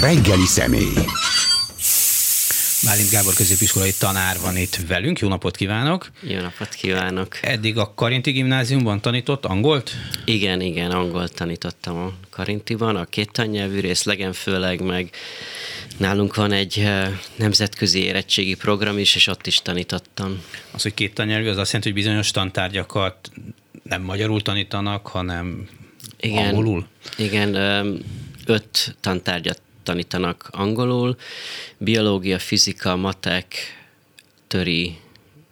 Reggeli személy. Bálint Gábor középiskolai tanár van itt velünk. Jó napot kívánok! Jó napot kívánok! Eddig a Karinti gimnáziumban tanított angolt? Igen, igen, angolt tanítottam a Karintiban, a két tannyelvű részlegen főleg, meg nálunk van egy eh, nemzetközi érettségi program is, és ott is tanítottam. Az, hogy két tannyelvű, az azt jelenti, hogy bizonyos tantárgyakat nem magyarul tanítanak, hanem igen, angolul? Igen, öt tantárgyat tanítanak angolul, biológia, fizika, matek, töri,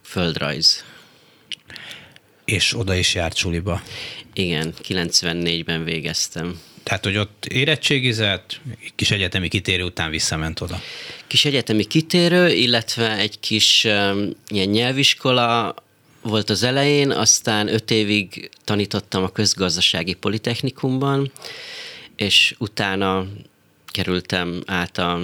földrajz. És oda is járt suliba? Igen, 94-ben végeztem. Tehát, hogy ott érettségizett, kis egyetemi kitérő után visszament oda. Kis egyetemi kitérő, illetve egy kis um, ilyen nyelviskola volt az elején, aztán öt évig tanítottam a közgazdasági politechnikumban, és utána kerültem át a,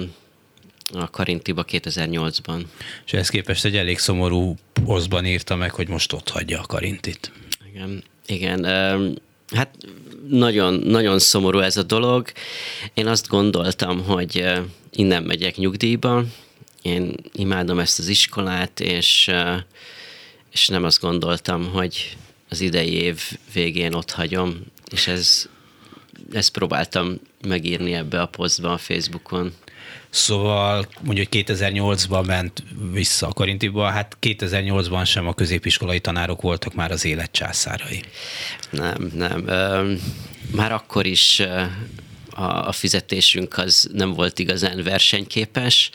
a Karintiba 2008-ban. És ehhez képest egy elég szomorú oszban írta meg, hogy most ott hagyja a Karintit. Igen, igen. Hát nagyon, nagyon szomorú ez a dolog. Én azt gondoltam, hogy innen megyek nyugdíjba. Én imádom ezt az iskolát, és, és nem azt gondoltam, hogy az idei év végén ott hagyom, és ez ezt próbáltam megírni ebbe a posztba a Facebookon. Szóval mondjuk 2008-ban ment vissza a Karintiba, hát 2008-ban sem a középiskolai tanárok voltak már az élet császárai. Nem, nem. Már akkor is a fizetésünk az nem volt igazán versenyképes,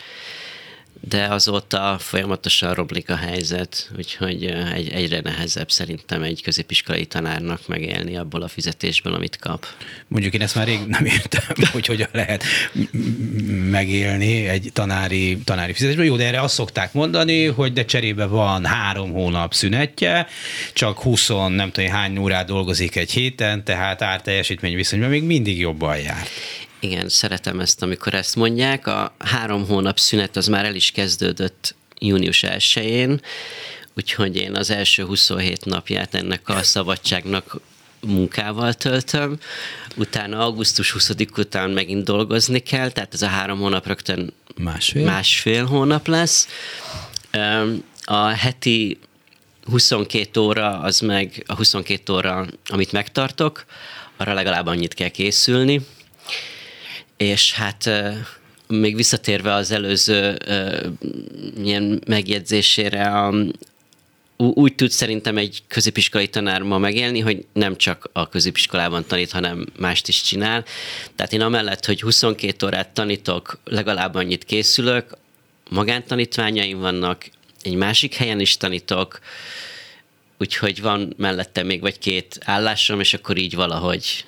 de azóta folyamatosan roblik a helyzet, úgyhogy egy, egyre nehezebb szerintem egy középiskolai tanárnak megélni abból a fizetésből, amit kap. Mondjuk én ezt már rég nem értem, hogy hogyan lehet megélni egy tanári, tanári fizetésből. Jó, de erre azt szokták mondani, hogy de cserébe van három hónap szünetje, csak 20 nem tudom hány órát dolgozik egy héten, tehát árteljesítmény viszonyban még mindig jobban jár. Igen, szeretem ezt, amikor ezt mondják. A három hónap szünet az már el is kezdődött június 1-én, úgyhogy én az első 27 napját ennek a szabadságnak munkával töltöm, utána augusztus 20 után megint dolgozni kell, tehát ez a három hónap rögtön másfél, másfél hónap lesz. A heti 22 óra, az meg a 22 óra, amit megtartok, arra legalább annyit kell készülni, és hát még visszatérve az előző ilyen megjegyzésére, a, úgy tud szerintem egy középiskolai tanár ma megélni, hogy nem csak a középiskolában tanít, hanem mást is csinál. Tehát én amellett, hogy 22 órát tanítok, legalább annyit készülök, magántanítványaim vannak, egy másik helyen is tanítok, úgyhogy van mellette még vagy két állásom, és akkor így valahogy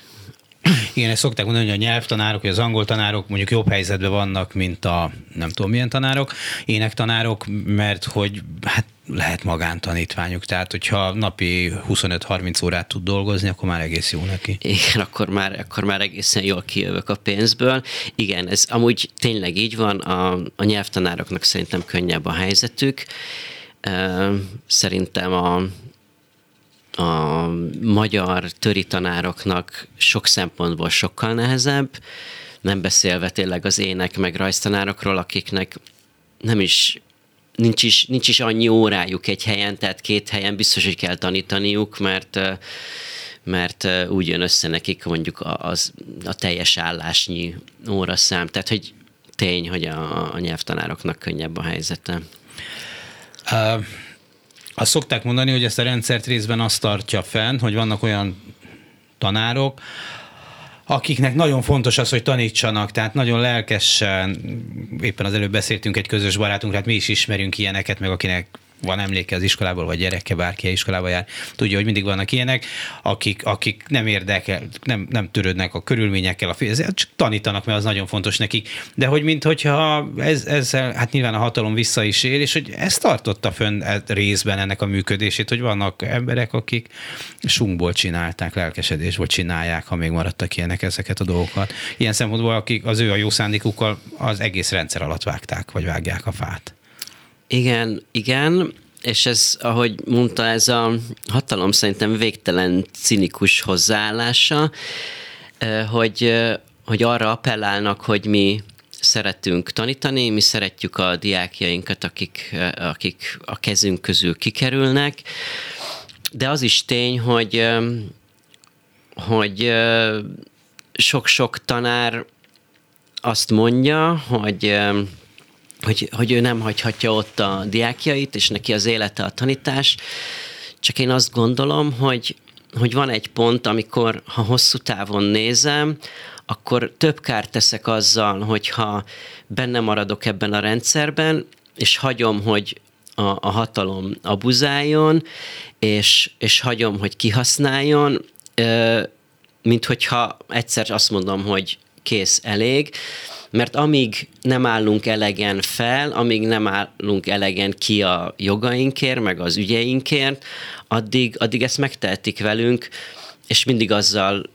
igen, ezt szokták mondani, hogy a nyelvtanárok, vagy az angol tanárok mondjuk jobb helyzetben vannak, mint a nem tudom milyen tanárok, énektanárok, mert hogy hát lehet magántanítványuk, tehát hogyha napi 25-30 órát tud dolgozni, akkor már egész jó neki. Igen, akkor már, akkor már egészen jól kijövök a pénzből. Igen, ez amúgy tényleg így van, a, a nyelvtanároknak szerintem könnyebb a helyzetük. Szerintem a, a magyar töri tanároknak sok szempontból sokkal nehezebb, nem beszélve tényleg az ének meg rajztanárokról, akiknek nem is nincs is, nincs is annyi órájuk egy helyen, tehát két helyen biztos, hogy kell tanítaniuk, mert mert úgy jön össze nekik mondjuk az, a teljes állásnyi óraszám. Tehát, hogy tény, hogy a, a nyelvtanároknak könnyebb a helyzete. Uh azt szokták mondani, hogy ezt a rendszert részben azt tartja fenn, hogy vannak olyan tanárok, akiknek nagyon fontos az, hogy tanítsanak, tehát nagyon lelkesen, éppen az előbb beszéltünk egy közös barátunk, hát mi is ismerünk ilyeneket, meg akinek van emléke az iskolából, vagy gyereke, bárki iskolába jár, tudja, hogy mindig vannak ilyenek, akik, akik nem érdekel, nem, nem törődnek a körülményekkel, a, csak tanítanak, mert az nagyon fontos nekik. De hogy minthogyha ez, ezzel, hát nyilván a hatalom vissza is él, és hogy ez tartotta fönn e részben ennek a működését, hogy vannak emberek, akik sunkból csinálták, lelkesedésből csinálják, ha még maradtak ilyenek ezeket a dolgokat. Ilyen szempontból, akik az ő a jó szándékukkal az egész rendszer alatt vágták, vagy vágják a fát. Igen, igen, és ez, ahogy mondta, ez a hatalom szerintem végtelen cinikus hozzáállása, hogy, hogy arra appellálnak, hogy mi szeretünk tanítani, mi szeretjük a diákjainkat, akik, akik a kezünk közül kikerülnek, de az is tény, hogy, hogy sok-sok tanár azt mondja, hogy hogy, hogy ő nem hagyhatja ott a diákjait, és neki az élete a tanítás, csak én azt gondolom, hogy, hogy van egy pont, amikor ha hosszú távon nézem, akkor több kárt teszek azzal, hogyha benne maradok ebben a rendszerben, és hagyom, hogy a, a hatalom abuzáljon, és, és hagyom, hogy kihasználjon, mint hogyha egyszer azt mondom, hogy kész, elég, mert amíg nem állunk elegen fel, amíg nem állunk elegen ki a jogainkért, meg az ügyeinkért, addig, addig ezt megtehetik velünk, és mindig azzal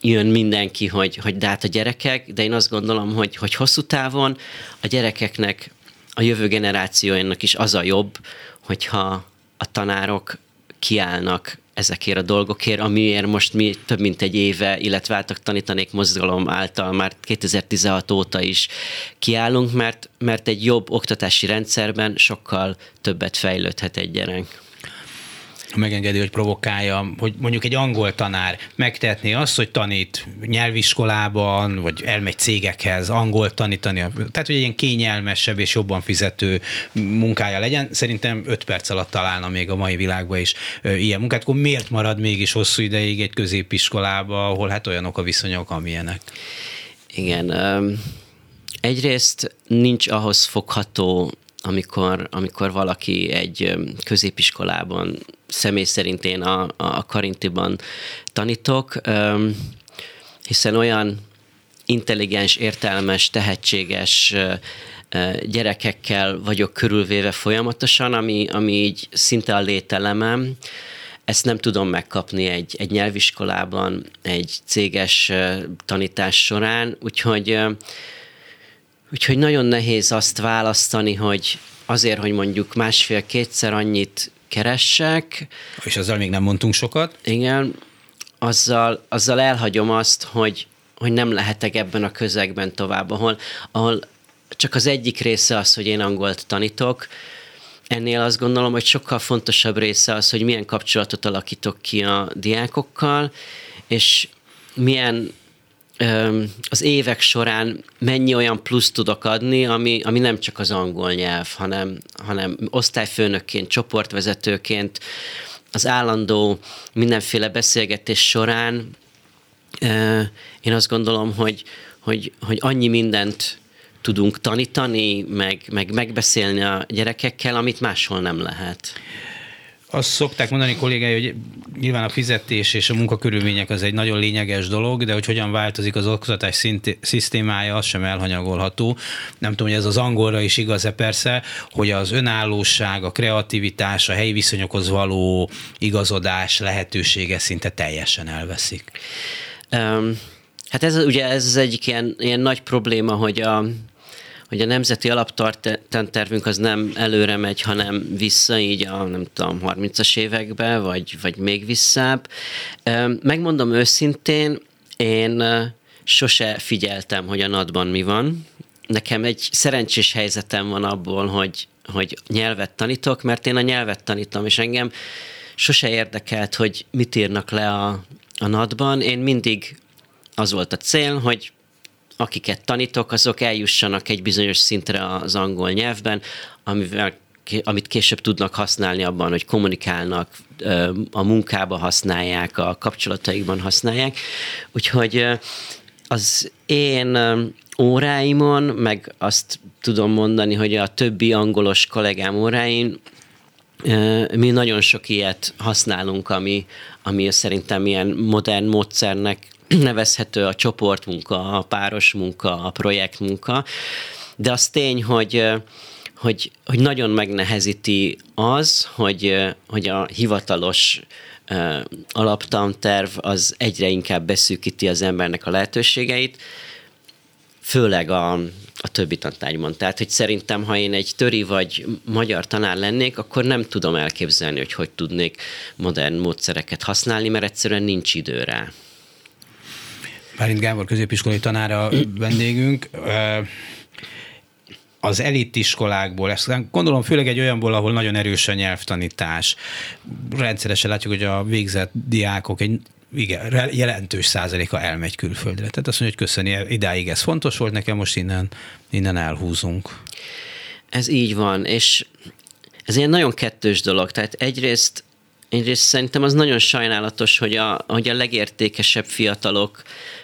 jön mindenki, hogy, hogy de hát a gyerekek, de én azt gondolom, hogy, hogy hosszú távon a gyerekeknek, a jövő generációinak is az a jobb, hogyha a tanárok kiállnak ezekért a dolgokért, amiért most mi több mint egy éve, illetve álltak tanítanék mozgalom által már 2016 óta is kiállunk, mert, mert egy jobb oktatási rendszerben sokkal többet fejlődhet egy gyerek megengedi, hogy provokálja, hogy mondjuk egy angol tanár megtehetné azt, hogy tanít nyelviskolában, vagy elmegy cégekhez angol tanítani, tehát hogy egy ilyen kényelmesebb és jobban fizető munkája legyen. Szerintem öt perc alatt találna még a mai világban is ilyen munkát. Akkor miért marad mégis hosszú ideig egy középiskolába, ahol hát olyanok a viszonyok, amilyenek? Igen, egyrészt nincs ahhoz fogható amikor, amikor valaki egy középiskolában, személy szerint én a, a Karintiban tanítok, hiszen olyan intelligens, értelmes, tehetséges gyerekekkel vagyok körülvéve folyamatosan, ami, ami így szinte a lételemem. Ezt nem tudom megkapni egy, egy nyelviskolában, egy céges tanítás során, úgyhogy Úgyhogy nagyon nehéz azt választani, hogy azért, hogy mondjuk másfél-kétszer annyit keressek. És azzal még nem mondtunk sokat. Igen, azzal, azzal elhagyom azt, hogy, hogy nem lehetek ebben a közegben tovább, ahol, ahol csak az egyik része az, hogy én angolt tanítok, ennél azt gondolom, hogy sokkal fontosabb része az, hogy milyen kapcsolatot alakítok ki a diákokkal, és milyen az évek során mennyi olyan plusz tudok adni, ami, ami nem csak az angol nyelv, hanem, hanem osztályfőnökként, csoportvezetőként, az állandó mindenféle beszélgetés során én azt gondolom, hogy, hogy, hogy annyi mindent tudunk tanítani, meg, meg megbeszélni a gyerekekkel, amit máshol nem lehet azt szokták mondani kollégái, hogy nyilván a fizetés és a munkakörülmények az egy nagyon lényeges dolog, de hogy hogyan változik az oktatás szint, szisztémája, az sem elhanyagolható. Nem tudom, hogy ez az angolra is igaz-e persze, hogy az önállóság, a kreativitás, a helyi viszonyokhoz való igazodás lehetősége szinte teljesen elveszik. Um, hát ez ugye ez az egyik ilyen, ilyen nagy probléma, hogy a, hogy a nemzeti alaptartanttervünk az nem előre megy, hanem vissza így a, nem tudom, 30-as évekbe, vagy, vagy még visszább. Megmondom őszintén, én sose figyeltem, hogy a NAD-ban mi van. Nekem egy szerencsés helyzetem van abból, hogy, hogy nyelvet tanítok, mert én a nyelvet tanítom, és engem sose érdekelt, hogy mit írnak le a, a NAD-ban. Én mindig az volt a cél, hogy akiket tanítok, azok eljussanak egy bizonyos szintre az angol nyelvben, amivel amit később tudnak használni abban, hogy kommunikálnak, a munkába használják, a kapcsolataikban használják. Úgyhogy az én óráimon, meg azt tudom mondani, hogy a többi angolos kollégám óráin mi nagyon sok ilyet használunk, ami, ami szerintem ilyen modern módszernek nevezhető a csoportmunka, a páros munka, a projektmunka, de az tény, hogy hogy, hogy nagyon megnehezíti az, hogy, hogy a hivatalos alaptanterv az egyre inkább beszűkíti az embernek a lehetőségeit, főleg a, a többi tantárgyban. Tehát, hogy szerintem, ha én egy töri vagy magyar tanár lennék, akkor nem tudom elképzelni, hogy hogy tudnék modern módszereket használni, mert egyszerűen nincs idő rá. Bálint Gábor középiskolai tanára vendégünk. az elitiskolákból, ezt gondolom főleg egy olyanból, ahol nagyon erős a nyelvtanítás. Rendszeresen látjuk, hogy a végzett diákok egy igen, jelentős százaléka elmegy külföldre. Tehát azt mondja, hogy köszöni, idáig ez fontos volt nekem, most innen, innen elhúzunk. Ez így van, és ez ilyen nagyon kettős dolog. Tehát egyrészt, egyrészt szerintem az nagyon sajnálatos, hogy a, hogy a legértékesebb fiatalok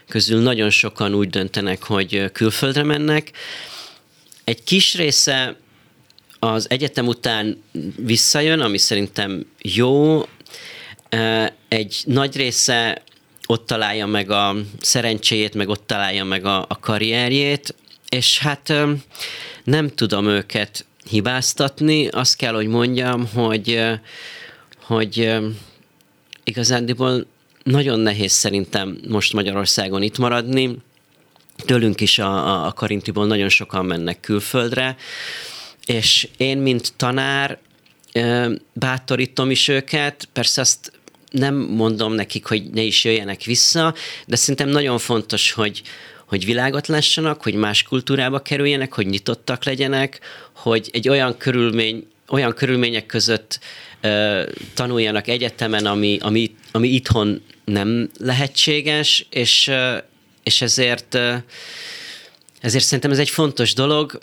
közül nagyon sokan úgy döntenek, hogy külföldre mennek. Egy kis része az egyetem után visszajön, ami szerintem jó, egy nagy része ott találja meg a szerencséjét, meg ott találja meg a, a karrierjét, és hát nem tudom őket hibáztatni. Azt kell, hogy mondjam, hogy, hogy igazándiból nagyon nehéz szerintem most Magyarországon itt maradni. Tőlünk is a, a, Karintiból nagyon sokan mennek külföldre, és én, mint tanár, bátorítom is őket, persze azt nem mondom nekik, hogy ne is jöjjenek vissza, de szerintem nagyon fontos, hogy, hogy világot lássanak, hogy más kultúrába kerüljenek, hogy nyitottak legyenek, hogy egy olyan körülmény, olyan körülmények között uh, tanuljanak egyetemen, ami, ami, ami itthon nem lehetséges, és, és ezért, ezért szerintem ez egy fontos dolog.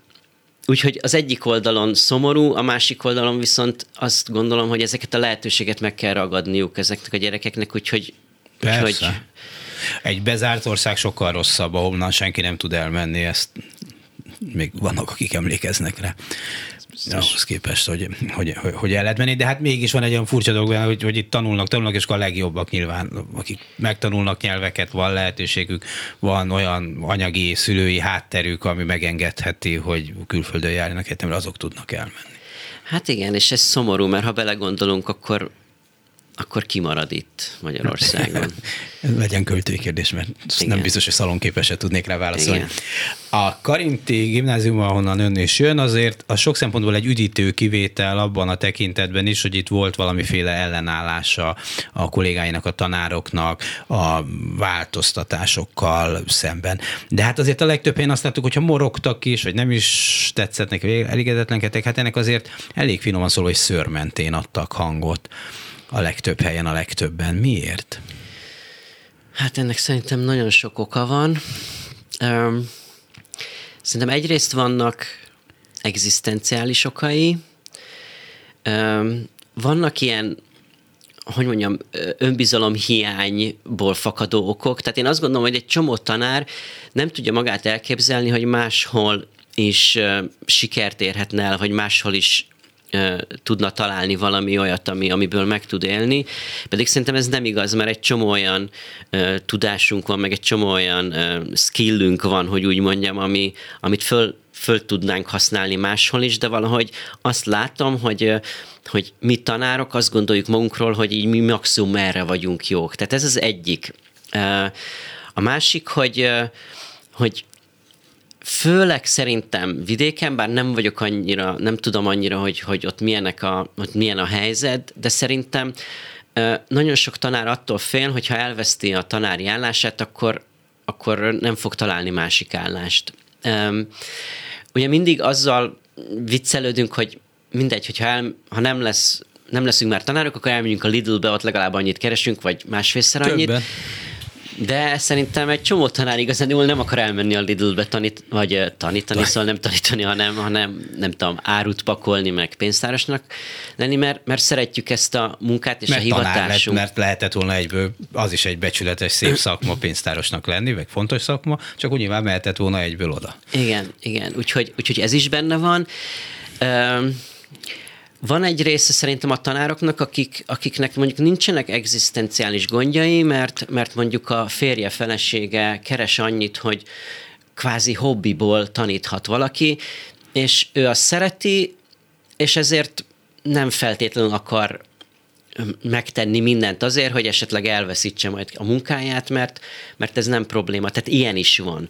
Úgyhogy az egyik oldalon szomorú, a másik oldalon viszont azt gondolom, hogy ezeket a lehetőséget meg kell ragadniuk ezeknek a gyerekeknek, úgyhogy... Persze. úgyhogy egy bezárt ország sokkal rosszabb, ahonnan senki nem tud elmenni, ezt még vannak, akik emlékeznek rá ahhoz képest, hogy, hogy, hogy, hogy el lehet menni, de hát mégis van egy olyan furcsa dolog, hogy, hogy itt tanulnak, tanulnak, és a legjobbak nyilván, akik megtanulnak nyelveket, van lehetőségük, van olyan anyagi, szülői hátterük, ami megengedheti, hogy külföldön járjanak egyetemre, azok tudnak elmenni. Hát igen, és ez szomorú, mert ha belegondolunk, akkor akkor kimarad itt Magyarországon? Legyen költői kérdés, mert Igen. nem biztos, hogy szalonképeset tudnék rá válaszolni. Igen. A Karinti gimnázium, ahonnan ön is jön, azért a sok szempontból egy üdítő kivétel abban a tekintetben is, hogy itt volt valamiféle ellenállása a kollégáinak, a tanároknak, a változtatásokkal szemben. De hát azért a legtöbb én azt láttuk, hogyha morogtak is, vagy nem is tetszett neki, elégedetlenkedtek, hát ennek azért elég finoman szóló, hogy szörmentén adtak hangot a legtöbb helyen, a legtöbben. Miért? Hát ennek szerintem nagyon sok oka van. Szerintem egyrészt vannak egzisztenciális okai, vannak ilyen hogy mondjam, önbizalom hiányból fakadó okok. Tehát én azt gondolom, hogy egy csomó tanár nem tudja magát elképzelni, hogy máshol is sikert érhetne el, hogy máshol is tudna találni valami olyat, ami, amiből meg tud élni. Pedig szerintem ez nem igaz, mert egy csomó olyan uh, tudásunk van, meg egy csomó olyan uh, skillünk van, hogy úgy mondjam, ami, amit föl, föl tudnánk használni máshol is, de valahogy azt látom, hogy hogy mi tanárok azt gondoljuk magunkról, hogy így mi maximum erre vagyunk jók. Tehát ez az egyik. A másik, hogy, hogy főleg szerintem vidéken, bár nem vagyok annyira, nem tudom annyira, hogy, hogy ott, milyenek a, ott milyen a helyzet, de szerintem nagyon sok tanár attól fél, hogy ha elveszti a tanári állását, akkor, akkor nem fog találni másik állást. Ugye mindig azzal viccelődünk, hogy mindegy, hogyha el, ha nem lesz nem leszünk már tanárok, akkor elmegyünk a Lidl-be, ott legalább annyit keresünk, vagy másfélszer annyit. Többen. De szerintem egy csomó tanár igazán nem akar elmenni a Lidl-be tanít, vagy tanítani, szóval nem tanítani, hanem, hanem nem tudom, árut pakolni, meg pénztárosnak lenni, mert, mert szeretjük ezt a munkát és mert a hivatásunk. Lett, mert lehetett volna egyből, az is egy becsületes, szép szakma pénztárosnak lenni, meg fontos szakma, csak úgy nyilván mehetett volna egyből oda. Igen, igen, úgyhogy, úgyhogy ez is benne van. Um, van egy része szerintem a tanároknak, akik, akiknek mondjuk nincsenek egzisztenciális gondjai, mert, mert mondjuk a férje, felesége keres annyit, hogy kvázi hobbiból taníthat valaki, és ő azt szereti, és ezért nem feltétlenül akar megtenni mindent azért, hogy esetleg elveszítse majd a munkáját, mert, mert ez nem probléma. Tehát ilyen is van.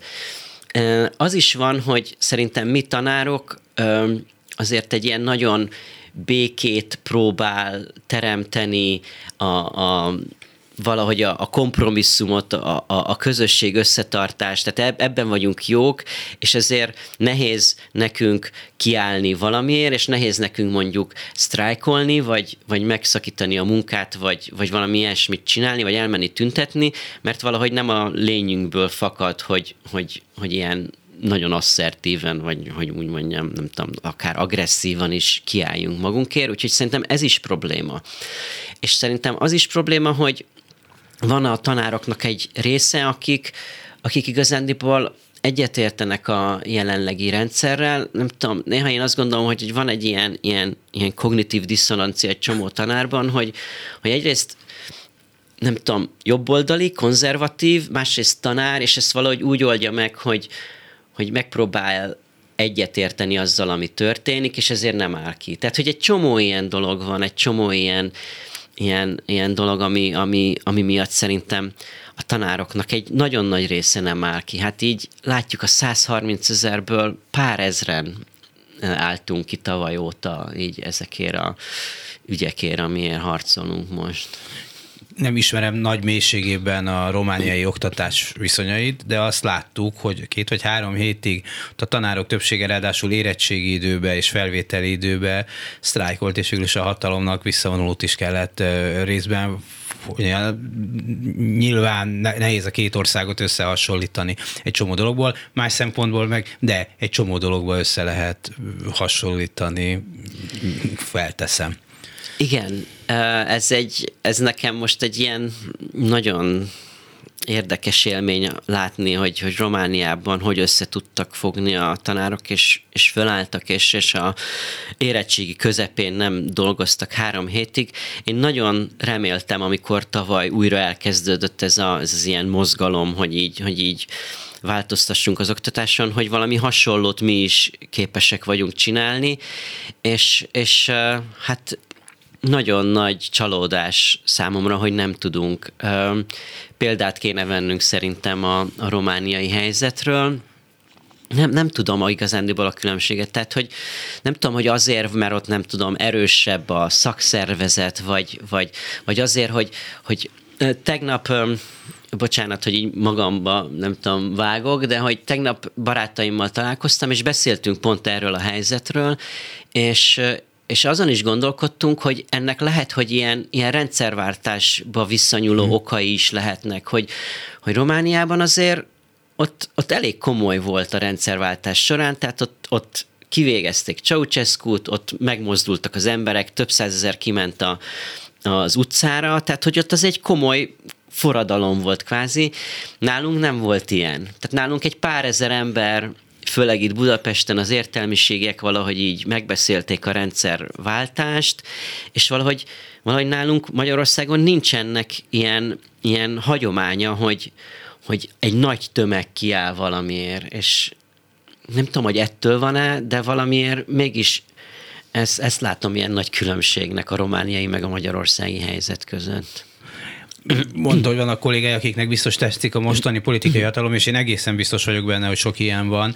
Az is van, hogy szerintem mi tanárok azért egy ilyen nagyon békét próbál teremteni a, a valahogy a, a kompromisszumot, a, a, a közösség összetartást, tehát ebben vagyunk jók, és ezért nehéz nekünk kiállni valamiért, és nehéz nekünk mondjuk sztrájkolni, vagy, vagy megszakítani a munkát, vagy, vagy valami ilyesmit csinálni, vagy elmenni tüntetni, mert valahogy nem a lényünkből fakad, hogy, hogy, hogy ilyen nagyon asszertíven, vagy hogy úgy mondjam, nem tudom, akár agresszívan is kiálljunk magunkért, úgyhogy szerintem ez is probléma. És szerintem az is probléma, hogy van a tanároknak egy része, akik, akik igazándiból egyetértenek a jelenlegi rendszerrel. Nem tudom, néha én azt gondolom, hogy van egy ilyen, ilyen, ilyen kognitív diszonancia egy csomó tanárban, hogy, hogy egyrészt nem tudom, jobboldali, konzervatív, másrészt tanár, és ezt valahogy úgy oldja meg, hogy, hogy megpróbál egyetérteni azzal, ami történik, és ezért nem áll ki. Tehát, hogy egy csomó ilyen dolog van, egy csomó ilyen, ilyen, ilyen dolog, ami, ami, ami miatt szerintem a tanároknak egy nagyon nagy része nem áll ki. Hát így látjuk a 130 ezerből pár ezren álltunk ki tavaly óta így ezekért a ügyekért, amiért harcolunk most nem ismerem nagy mélységében a romániai oktatás viszonyait, de azt láttuk, hogy két vagy három hétig a tanárok többsége ráadásul érettségi időbe és felvételi időbe sztrájkolt, és végül is a hatalomnak visszavonulót is kellett részben nyilván nehéz a két országot összehasonlítani egy csomó dologból, más szempontból meg, de egy csomó dologból össze lehet hasonlítani, felteszem. Igen, ez, egy, ez nekem most egy ilyen nagyon érdekes élmény látni, hogy, hogy Romániában hogy össze tudtak fogni a tanárok, és, és fölálltak, és, és a érettségi közepén nem dolgoztak három hétig. Én nagyon reméltem, amikor tavaly újra elkezdődött ez, a, ez az ilyen mozgalom, hogy így, hogy így változtassunk az oktatáson, hogy valami hasonlót mi is képesek vagyunk csinálni, és, és hát nagyon nagy csalódás számomra, hogy nem tudunk. Példát kéne vennünk szerintem a, a romániai helyzetről, nem, nem tudom a igazándiból a különbséget. Tehát, hogy nem tudom, hogy azért, mert ott nem tudom, erősebb a szakszervezet, vagy, vagy, vagy azért, hogy, hogy tegnap bocsánat, hogy így magamba nem tudom, vágok, de hogy tegnap barátaimmal találkoztam, és beszéltünk pont erről a helyzetről, és, és azon is gondolkodtunk, hogy ennek lehet, hogy ilyen, ilyen rendszerváltásba visszanyúló hmm. okai is lehetnek, hogy, hogy Romániában azért ott, ott elég komoly volt a rendszerváltás során, tehát ott, ott kivégezték ceausescu ott megmozdultak az emberek, több százezer kiment a, az utcára, tehát hogy ott az egy komoly forradalom volt kvázi. Nálunk nem volt ilyen. Tehát nálunk egy pár ezer ember főleg itt Budapesten az értelmiségek valahogy így megbeszélték a rendszerváltást, és valahogy, valahogy nálunk Magyarországon nincsenek ilyen, ilyen hagyománya, hogy, hogy egy nagy tömeg kiáll valamiért, és nem tudom, hogy ettől van-e, de valamiért mégis ezt, ezt látom ilyen nagy különbségnek a romániai meg a magyarországi helyzet között mondta, hogy vannak kollégái, akiknek biztos tetszik a mostani politikai hatalom, és én egészen biztos vagyok benne, hogy sok ilyen van.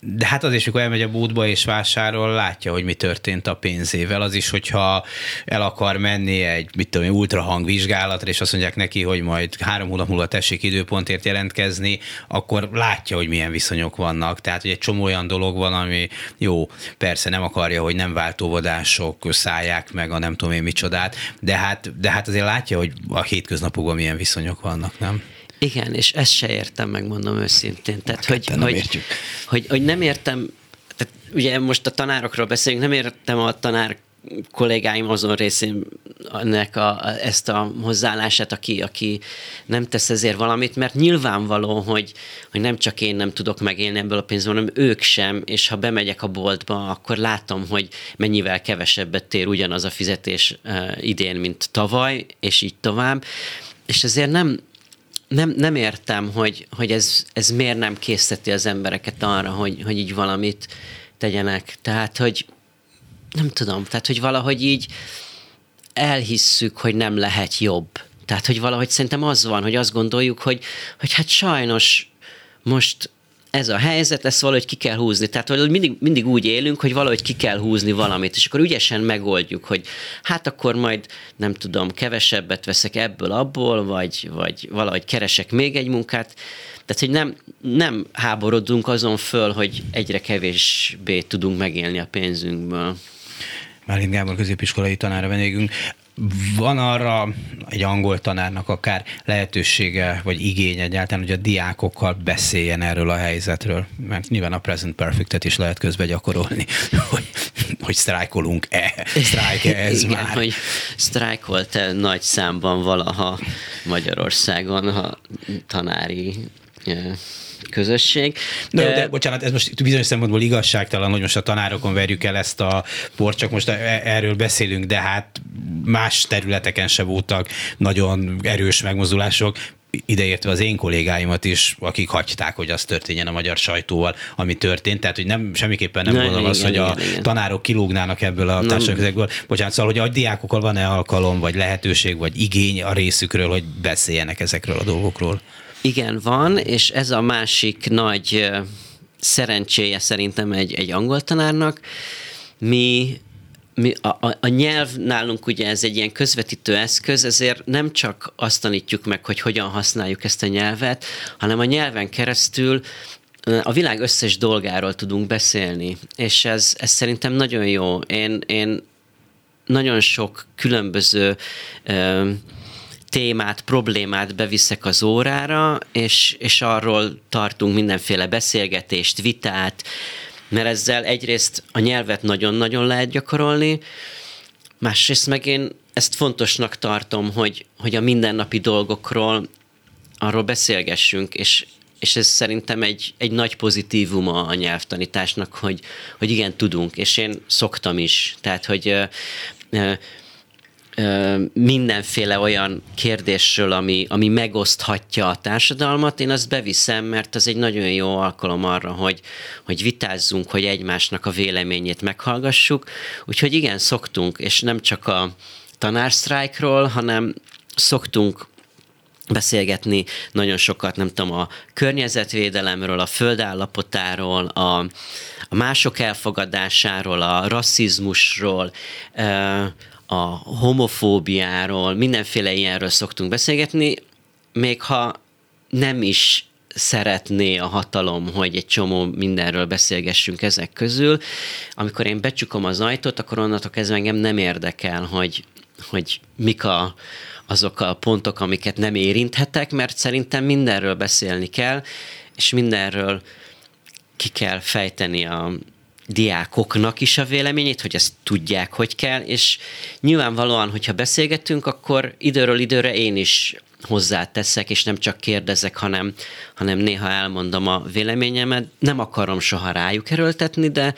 De hát az is, amikor elmegy a bútba és vásárol, látja, hogy mi történt a pénzével. Az is, hogyha el akar menni egy, mit tudom, ultrahang vizsgálatra, és azt mondják neki, hogy majd három hónap múlva tessék időpontért jelentkezni, akkor látja, hogy milyen viszonyok vannak. Tehát, hogy egy csomó olyan dolog van, ami jó, persze nem akarja, hogy nem váltóvodások szállják meg a nem tudom én micsodát, de hát, de hát azért látja, hogy a hétköznap hétköznapokban milyen viszonyok vannak, nem? Igen, és ezt se értem, megmondom őszintén. Tehát, hogy, nem hogy, hogy, hogy, hogy nem értem, tehát ugye most a tanárokról beszélünk, nem értem a tanár kollégáim azon részének a, a, ezt a hozzáállását, aki, aki nem tesz ezért valamit, mert nyilvánvaló, hogy, hogy nem csak én nem tudok megélni ebből a pénzből, hanem ők sem, és ha bemegyek a boltba, akkor látom, hogy mennyivel kevesebbet tér ugyanaz a fizetés uh, idén, mint tavaly, és így tovább. És ezért nem, nem, nem értem, hogy, hogy ez, ez miért nem készíteti az embereket arra, hogy, hogy így valamit tegyenek. Tehát, hogy nem tudom, tehát hogy valahogy így elhisszük, hogy nem lehet jobb. Tehát, hogy valahogy szerintem az van, hogy azt gondoljuk, hogy, hogy hát sajnos most ez a helyzet, ezt valahogy ki kell húzni. Tehát hogy mindig, mindig úgy élünk, hogy valahogy ki kell húzni valamit, és akkor ügyesen megoldjuk, hogy hát akkor majd nem tudom, kevesebbet veszek ebből, abból, vagy, vagy valahogy keresek még egy munkát. Tehát, hogy nem, nem háborodunk azon föl, hogy egyre kevésbé tudunk megélni a pénzünkből. Málint Gábor középiskolai tanára vendégünk van arra egy angol tanárnak akár lehetősége, vagy igény egyáltalán, hogy a diákokkal beszéljen erről a helyzetről? Mert nyilván a present perfectet is lehet közbe gyakorolni, hogy, hogy sztrájkolunk-e, sztrájk-e ez Igen, már? hogy sztrájkolt-e nagy számban valaha Magyarországon a tanári közösség. De, de, de bocsánat, ez most bizonyos szempontból igazságtalan, hogy most a tanárokon verjük el ezt a port, csak most e- erről beszélünk, de hát más területeken se voltak nagyon erős megmozdulások, ideértve az én kollégáimat is, akik hagyták, hogy az történjen a magyar sajtóval, ami történt. Tehát, hogy nem, semmiképpen nem ne, gondolom azt, hogy a igen, tanárok kilógnának ebből a társadalmi Bocsánat, szóval, hogy a diákokkal van-e alkalom, vagy lehetőség, vagy igény a részükről, hogy beszéljenek ezekről a dolgokról? Igen, van, és ez a másik nagy szerencséje szerintem egy, egy angol tanárnak. Mi mi, a, a, a nyelv nálunk ugye ez egy ilyen közvetítő eszköz, ezért nem csak azt tanítjuk meg, hogy hogyan használjuk ezt a nyelvet, hanem a nyelven keresztül a világ összes dolgáról tudunk beszélni, és ez, ez szerintem nagyon jó. Én, én nagyon sok különböző ö, témát, problémát beviszek az órára, és, és arról tartunk mindenféle beszélgetést, vitát, mert ezzel egyrészt a nyelvet nagyon-nagyon lehet gyakorolni, másrészt meg én ezt fontosnak tartom, hogy, hogy a mindennapi dolgokról arról beszélgessünk, és, és ez szerintem egy, egy nagy pozitívuma a nyelvtanításnak, hogy, hogy igen, tudunk, és én szoktam is. Tehát, hogy mindenféle olyan kérdésről, ami, ami megoszthatja a társadalmat, én azt beviszem, mert az egy nagyon jó alkalom arra, hogy, hogy vitázzunk, hogy egymásnak a véleményét meghallgassuk. Úgyhogy igen, szoktunk, és nem csak a tanársztrájkról, hanem szoktunk beszélgetni nagyon sokat, nem tudom, a környezetvédelemről, a földállapotáról, a, a mások elfogadásáról, a rasszizmusról, a homofóbiáról, mindenféle ilyenről szoktunk beszélgetni, még ha nem is szeretné a hatalom, hogy egy csomó mindenről beszélgessünk ezek közül. Amikor én becsukom az ajtót, akkor onnantól kezdve engem nem érdekel, hogy, hogy mik a, azok a pontok, amiket nem érinthetek, mert szerintem mindenről beszélni kell, és mindenről ki kell fejteni a, diákoknak is a véleményét, hogy ezt tudják, hogy kell, és nyilvánvalóan, hogyha beszélgetünk, akkor időről időre én is hozzáteszek, és nem csak kérdezek, hanem, hanem néha elmondom a véleményemet. Nem akarom soha rájuk erőltetni, de,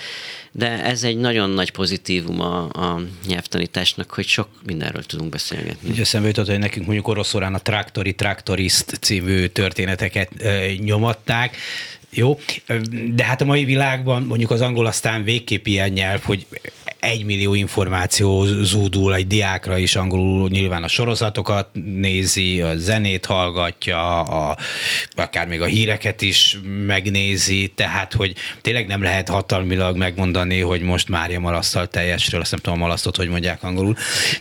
de ez egy nagyon nagy pozitívum a, a nyelvtanításnak, hogy sok mindenről tudunk beszélgetni. Ugye eszembe jutott, hogy nekünk mondjuk oroszorán a Traktori Traktorist című történeteket e, nyomatták, jó, de hát a mai világban mondjuk az angol aztán végképp ilyen nyelv, hogy egy millió információ zúdul egy diákra is angolul, nyilván a sorozatokat nézi, a zenét hallgatja, a, akár még a híreket is megnézi, tehát hogy tényleg nem lehet hatalmilag megmondani, hogy most Mária malasztal teljesről, azt nem tudom a malasztot, hogy mondják angolul.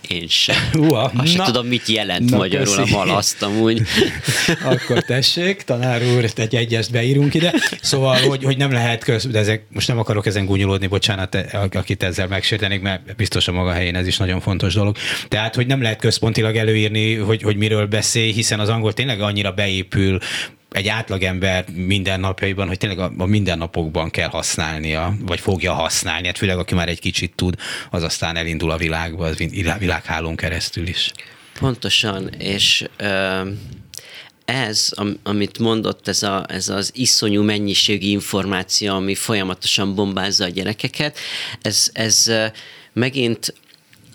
Én sem. Ua, azt sem tudom, mit jelent na, magyarul köszi. a malaszt amúgy. Akkor tessék, tanár úr, egy egyest beírunk ide. Szóval, hogy, hogy nem lehet köz, de ezek, most nem akarok ezen gúnyolódni, bocsánat, akit ezzel megsértenék, mert biztos a maga helyén ez is nagyon fontos dolog. Tehát, hogy nem lehet központilag előírni, hogy, hogy miről beszél, hiszen az angol tényleg annyira beépül egy átlagember mindennapjaiban, hogy tényleg a, a mindennapokban kell használnia, vagy fogja használni, hát főleg aki már egy kicsit tud, az aztán elindul a világba, az világhálón keresztül is. Pontosan, és ö- ez, amit mondott, ez, a, ez az iszonyú mennyiségű információ, ami folyamatosan bombázza a gyerekeket, ez, ez megint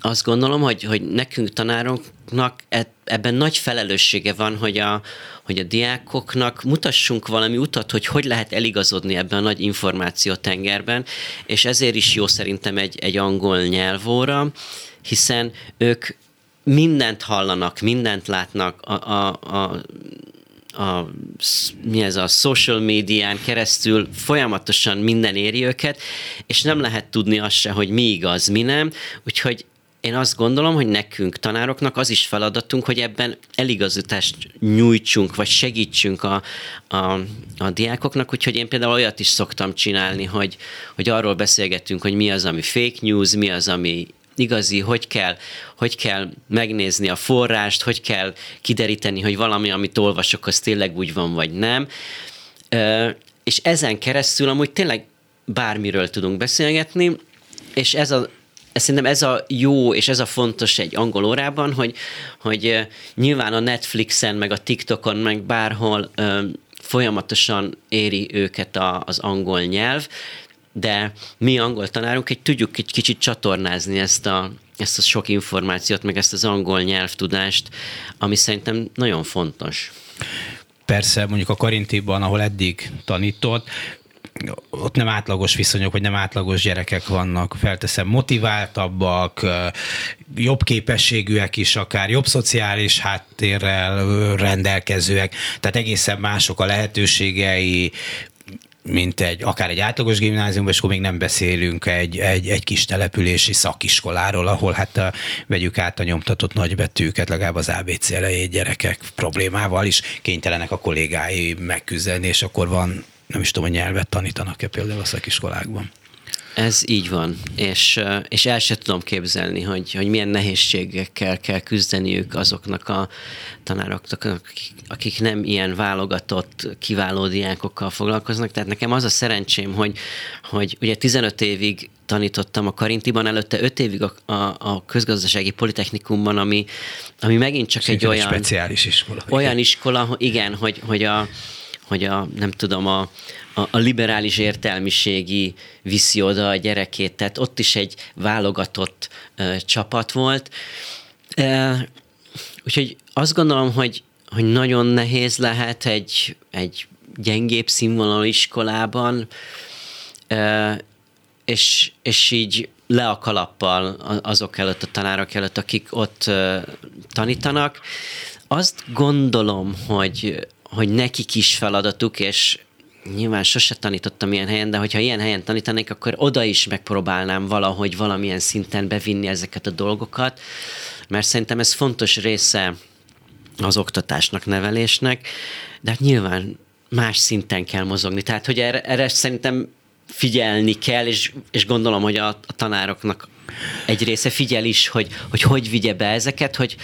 azt gondolom, hogy, hogy nekünk tanároknak e, ebben nagy felelőssége van, hogy a, hogy a diákoknak mutassunk valami utat, hogy hogy lehet eligazodni ebben a nagy információtengerben, és ezért is jó szerintem egy, egy angol nyelvóra, hiszen ők mindent hallanak, mindent látnak, a, a, a a, mi ez a social médián keresztül folyamatosan minden éri őket, és nem lehet tudni azt se, hogy mi igaz, mi nem, úgyhogy én azt gondolom, hogy nekünk, tanároknak az is feladatunk, hogy ebben eligazítást nyújtsunk, vagy segítsünk a, a, a diákoknak, úgyhogy én például olyat is szoktam csinálni, hogy, hogy arról beszélgetünk, hogy mi az, ami fake news, mi az, ami igazi, hogy kell, hogy kell megnézni a forrást, hogy kell kideríteni, hogy valami, amit olvasok, az tényleg úgy van, vagy nem. És ezen keresztül amúgy tényleg bármiről tudunk beszélgetni, és ez a, szerintem ez a jó, és ez a fontos egy angol órában, hogy, hogy nyilván a Netflixen, meg a TikTokon, meg bárhol folyamatosan éri őket a, az angol nyelv, de mi angol tanárunk egy tudjuk egy kicsit csatornázni ezt a, ezt a sok információt, meg ezt az angol nyelvtudást, ami szerintem nagyon fontos. Persze, mondjuk a Karintiban, ahol eddig tanított, ott nem átlagos viszonyok, vagy nem átlagos gyerekek vannak, felteszem, motiváltabbak, jobb képességűek is, akár jobb szociális háttérrel rendelkezőek, tehát egészen mások a lehetőségei, mint egy, akár egy átlagos gimnáziumban, és akkor még nem beszélünk egy, egy, egy kis települési szakiskoláról, ahol hát a, vegyük át a nyomtatott nagybetűket, legalább az ABC elejé gyerekek problémával is kénytelenek a kollégái megküzdeni, és akkor van, nem is tudom, hogy nyelvet tanítanak-e például a szakiskolákban. Ez így van, és, és el sem tudom képzelni, hogy, hogy milyen nehézségekkel kell küzdeniük azoknak a tanároknak, akik, akik nem ilyen válogatott, kiváló diákokkal foglalkoznak. Tehát nekem az a szerencsém, hogy, hogy ugye 15 évig tanítottam a Karintiban, előtte 5 évig a, a, a közgazdasági politechnikumban, ami, ami megint csak Szinte egy olyan... speciális iskola. Olyan iskola, igen, hogy, hogy a, hogy a, nem tudom, a, a, a liberális értelmiségi viszi oda a gyerekét, tehát ott is egy válogatott ö, csapat volt. E, úgyhogy azt gondolom, hogy, hogy nagyon nehéz lehet egy, egy gyengébb színvonalú iskolában, e, és, és így le a kalappal azok előtt, a tanárok előtt, akik ott tanítanak. Azt gondolom, hogy, hogy nekik is feladatuk, és nyilván sose tanítottam ilyen helyen, de hogyha ilyen helyen tanítanék, akkor oda is megpróbálnám valahogy valamilyen szinten bevinni ezeket a dolgokat, mert szerintem ez fontos része az oktatásnak, nevelésnek, de hát nyilván más szinten kell mozogni. Tehát, hogy erre, erre szerintem figyelni kell, és, és gondolom, hogy a, a tanároknak egy része figyel is, hogy, hogy hogy vigye be ezeket, hogy,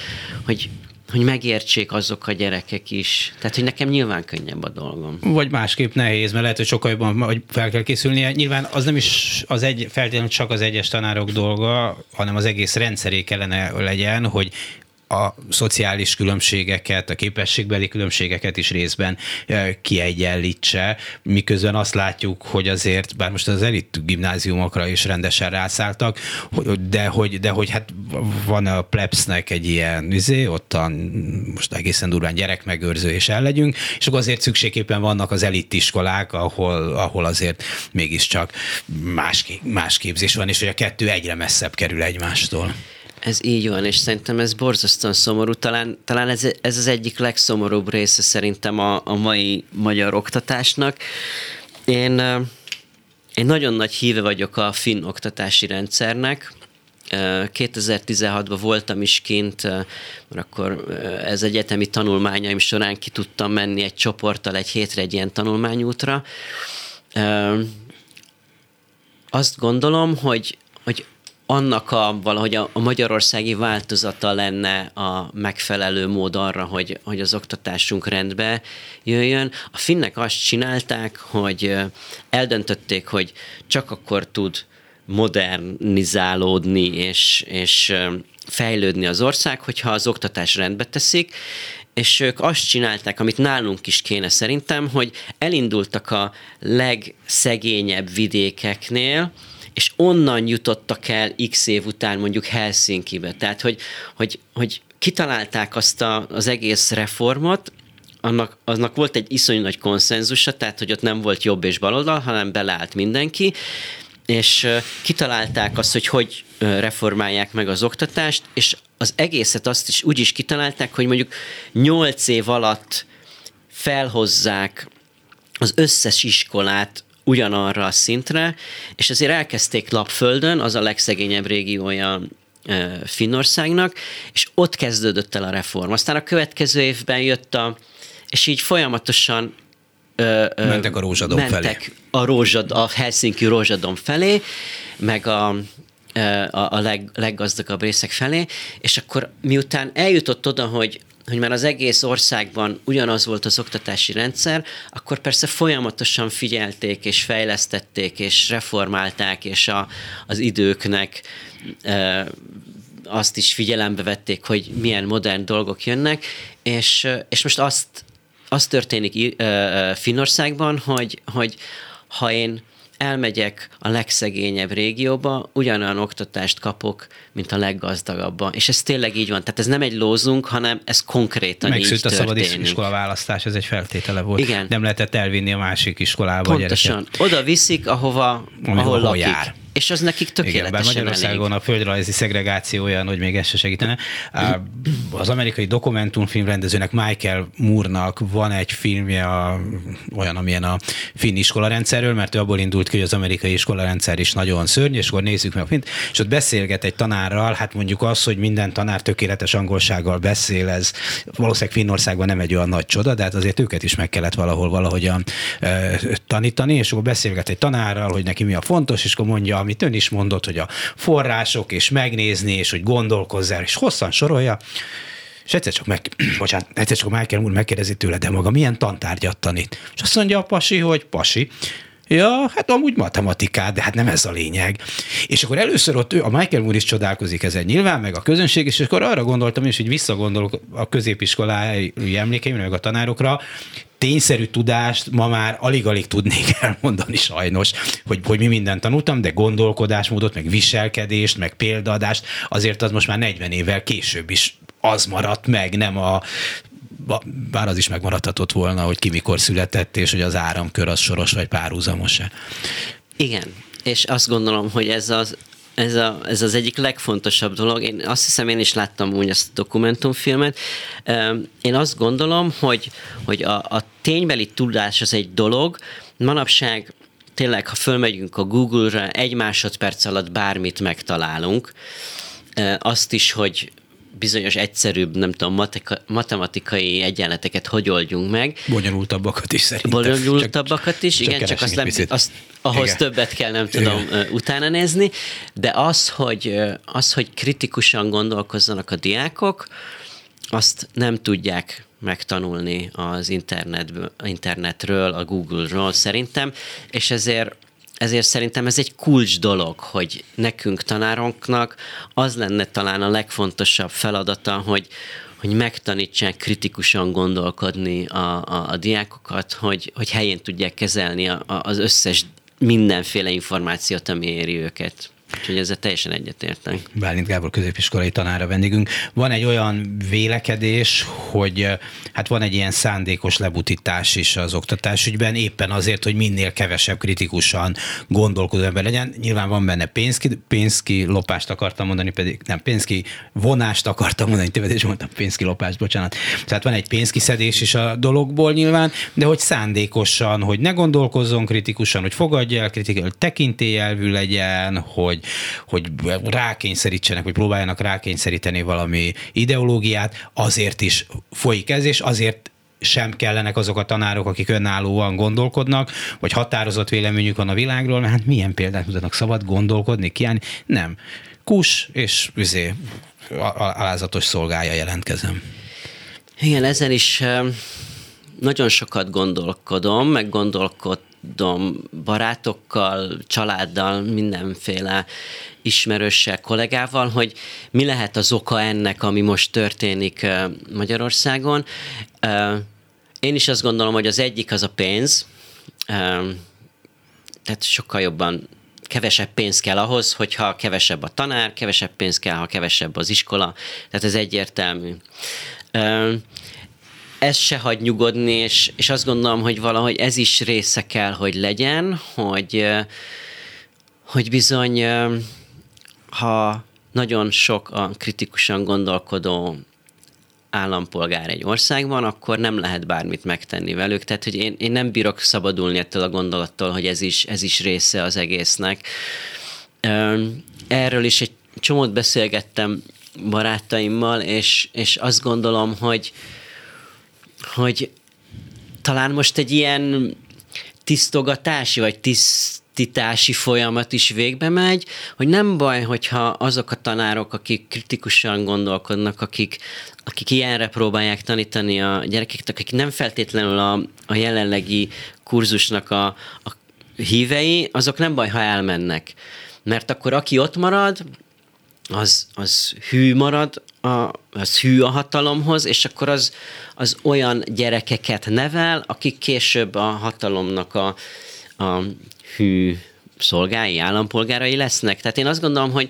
hogy hogy megértsék azok a gyerekek is. Tehát, hogy nekem nyilván könnyebb a dolgom. Vagy másképp nehéz, mert lehet, hogy sokkal jobban hogy fel kell készülnie. Nyilván az nem is az egy, feltétlenül csak az egyes tanárok dolga, hanem az egész rendszeré kellene legyen, hogy a szociális különbségeket, a képességbeli különbségeket is részben kiegyenlítse, miközben azt látjuk, hogy azért, bár most az elit gimnáziumokra is rendesen rászálltak, de hogy, de hogy hát van a plebsnek egy ilyen izé, ottan most egészen durván gyerekmegőrző és el legyünk, és akkor azért szükségképpen vannak az elitiskolák, ahol, ahol azért mégiscsak más, más képzés van, és hogy a kettő egyre messzebb kerül egymástól. Ez így van, és szerintem ez borzasztóan szomorú. Talán, talán ez, ez az egyik legszomorúbb része szerintem a, a mai magyar oktatásnak. Én, én nagyon nagy híve vagyok a finn oktatási rendszernek. 2016-ban voltam is kint, mert akkor ez egyetemi tanulmányaim során ki tudtam menni egy csoporttal egy hétre egy ilyen tanulmányútra. Azt gondolom, hogy, hogy annak a valahogy a, a magyarországi változata lenne a megfelelő mód arra, hogy, hogy az oktatásunk rendbe jöjjön. A finnek azt csinálták, hogy eldöntötték, hogy csak akkor tud modernizálódni és, és fejlődni az ország, hogyha az oktatás rendbe teszik, és ők azt csinálták, amit nálunk is kéne szerintem, hogy elindultak a legszegényebb vidékeknél, és onnan jutottak el x év után mondjuk Helsinki-be. Tehát, hogy, hogy, hogy kitalálták azt a, az egész reformot, annak, annak volt egy iszonyú nagy konszenzusa, tehát hogy ott nem volt jobb és baloldal, hanem beleállt mindenki, és kitalálták azt, hogy hogy reformálják meg az oktatást, és az egészet azt is úgy is kitalálták, hogy mondjuk nyolc év alatt felhozzák az összes iskolát ugyanarra a szintre, és azért elkezdték Lapföldön, az a legszegényebb régiója Finnországnak, és ott kezdődött el a reform. Aztán a következő évben jött a, és így folyamatosan ö, ö, mentek a rózsadom mentek felé. A, rózsad, a Helsinki rózsadom felé, meg a, a, a leg, leggazdagabb részek felé, és akkor miután eljutott oda, hogy hogy már az egész országban ugyanaz volt az oktatási rendszer, akkor persze folyamatosan figyelték és fejlesztették és reformálták, és a, az időknek e, azt is figyelembe vették, hogy milyen modern dolgok jönnek, és, és most azt, azt történik Finnországban, hogy, hogy ha én elmegyek a legszegényebb régióba, ugyanolyan oktatást kapok, mint a leggazdagabban. És ez tényleg így van. Tehát ez nem egy lózunk, hanem ez konkrétan Megszűnt így a szabad iskola választás, ez egy feltétele volt. Igen. Nem lehetett elvinni a másik iskolába Pontosan. Oda viszik, ahova, ahol, ahol lakik. Jár. És az nekik tökéletesen Igen, bár Magyarországon elég. a földrajzi szegregáció olyan, hogy még ez se segítene. Az amerikai dokumentumfilm rendezőnek Michael Moore-nak van egy filmje a, olyan, amilyen a finn iskolarendszerről, mert ő abból indult ki, hogy az amerikai iskolarendszer is nagyon szörny, és akkor nézzük meg a fint, és ott beszélget egy tanárral, hát mondjuk az, hogy minden tanár tökéletes angolsággal beszél, ez valószínűleg Finnországban nem egy olyan nagy csoda, de hát azért őket is meg kellett valahol valahogyan e, tanítani, és akkor beszélget egy tanárral, hogy neki mi a fontos, és akkor mondja, amit ön is mondott, hogy a források, és megnézni, és hogy gondolkozzál, és hosszan sorolja, és egyszer csak, meg, bocsánat, egyszer csak Michael úr megkérdezi tőle, de maga milyen tantárgyat tanít? És azt mondja a pasi, hogy pasi. Ja, hát amúgy matematikát, de hát nem ez a lényeg. És akkor először ott ő, a Michael Moore is csodálkozik ezen nyilván, meg a közönség, és akkor arra gondoltam is, hogy visszagondolok a középiskolai emlékeimre, meg a tanárokra, tényszerű tudást ma már alig-alig tudnék elmondani sajnos, hogy, hogy mi mindent tanultam, de gondolkodásmódot, meg viselkedést, meg példaadást, azért az most már 40 évvel később is az maradt meg, nem a bár az is megmaradhatott volna, hogy ki mikor született, és hogy az áramkör az soros vagy párhuzamos-e. Igen, és azt gondolom, hogy ez az, ez, a, ez az egyik legfontosabb dolog. Én azt hiszem, én is láttam úgy ezt a dokumentumfilmet. Én azt gondolom, hogy, hogy a, a ténybeli tudás az egy dolog, manapság tényleg, ha fölmegyünk a Google-ra, egy másodperc alatt bármit megtalálunk. Azt is, hogy bizonyos egyszerűbb, nem tudom, matika, matematikai egyenleteket hogy oldjunk meg. Bonyolultabbakat is szerintem. Bonyolultabbakat is, csak, igen, csak, csak azt, nem, azt ahhoz igen. többet kell, nem tudom, igen. utána nézni, de az hogy, az, hogy kritikusan gondolkozzanak a diákok, azt nem tudják megtanulni az internetből, internetről, a Google-ról szerintem, és ezért ezért szerintem ez egy kulcs dolog, hogy nekünk tanárunknak az lenne talán a legfontosabb feladata, hogy, hogy megtanítsák kritikusan gondolkodni a, a, a diákokat, hogy, hogy helyén tudják kezelni a, a, az összes mindenféle információt, ami éri őket. Úgyhogy ezzel teljesen egyetértek. Bálint Gábor középiskolai tanára vendégünk. Van egy olyan vélekedés, hogy hát van egy ilyen szándékos lebutítás is az oktatásügyben, éppen azért, hogy minél kevesebb kritikusan gondolkodó ember legyen. Nyilván van benne pénzki, pénzki lopást akartam mondani, pedig nem, pénzki vonást akartam mondani, tévedés mondtam, pénzki lopást, bocsánat. Tehát van egy pénzkiszedés is a dologból nyilván, de hogy szándékosan, hogy ne gondolkozzon kritikusan, hogy fogadja el kritikai, hogy tekintélyelvű legyen, hogy hogy, hogy rákényszerítsenek, vagy próbáljanak rákényszeríteni valami ideológiát, azért is folyik ez, és azért sem kellenek azok a tanárok, akik önállóan gondolkodnak, vagy határozott véleményük van a világról, mert hát milyen példát mutatnak szabad gondolkodni, kiállni? Nem. Kus és üzé, alázatos szolgája jelentkezem. Igen, ezen is nagyon sokat gondolkodom, meg gondolkod, tudom, barátokkal, családdal, mindenféle ismerőssel, kollégával, hogy mi lehet az oka ennek, ami most történik Magyarországon. Én is azt gondolom, hogy az egyik az a pénz, tehát sokkal jobban kevesebb pénz kell ahhoz, hogyha kevesebb a tanár, kevesebb pénz kell, ha kevesebb az iskola, tehát ez egyértelmű ez se hagy nyugodni, és, és azt gondolom, hogy valahogy ez is része kell, hogy legyen, hogy, hogy bizony, ha nagyon sok a kritikusan gondolkodó állampolgár egy országban, akkor nem lehet bármit megtenni velük. Tehát, hogy én, én nem bírok szabadulni ettől a gondolattól, hogy ez is, ez is része az egésznek. Erről is egy csomót beszélgettem barátaimmal, és, és azt gondolom, hogy, hogy talán most egy ilyen tisztogatási vagy tisztítási folyamat is végbe megy, hogy nem baj, hogyha azok a tanárok, akik kritikusan gondolkodnak, akik, akik ilyenre próbálják tanítani a gyerekeknek, akik nem feltétlenül a, a jelenlegi kurzusnak a, a hívei, azok nem baj, ha elmennek. Mert akkor aki ott marad, az, az hű marad, a, az hű a hatalomhoz, és akkor az, az olyan gyerekeket nevel, akik később a hatalomnak a, a hű szolgái, állampolgárai lesznek. Tehát én azt gondolom, hogy,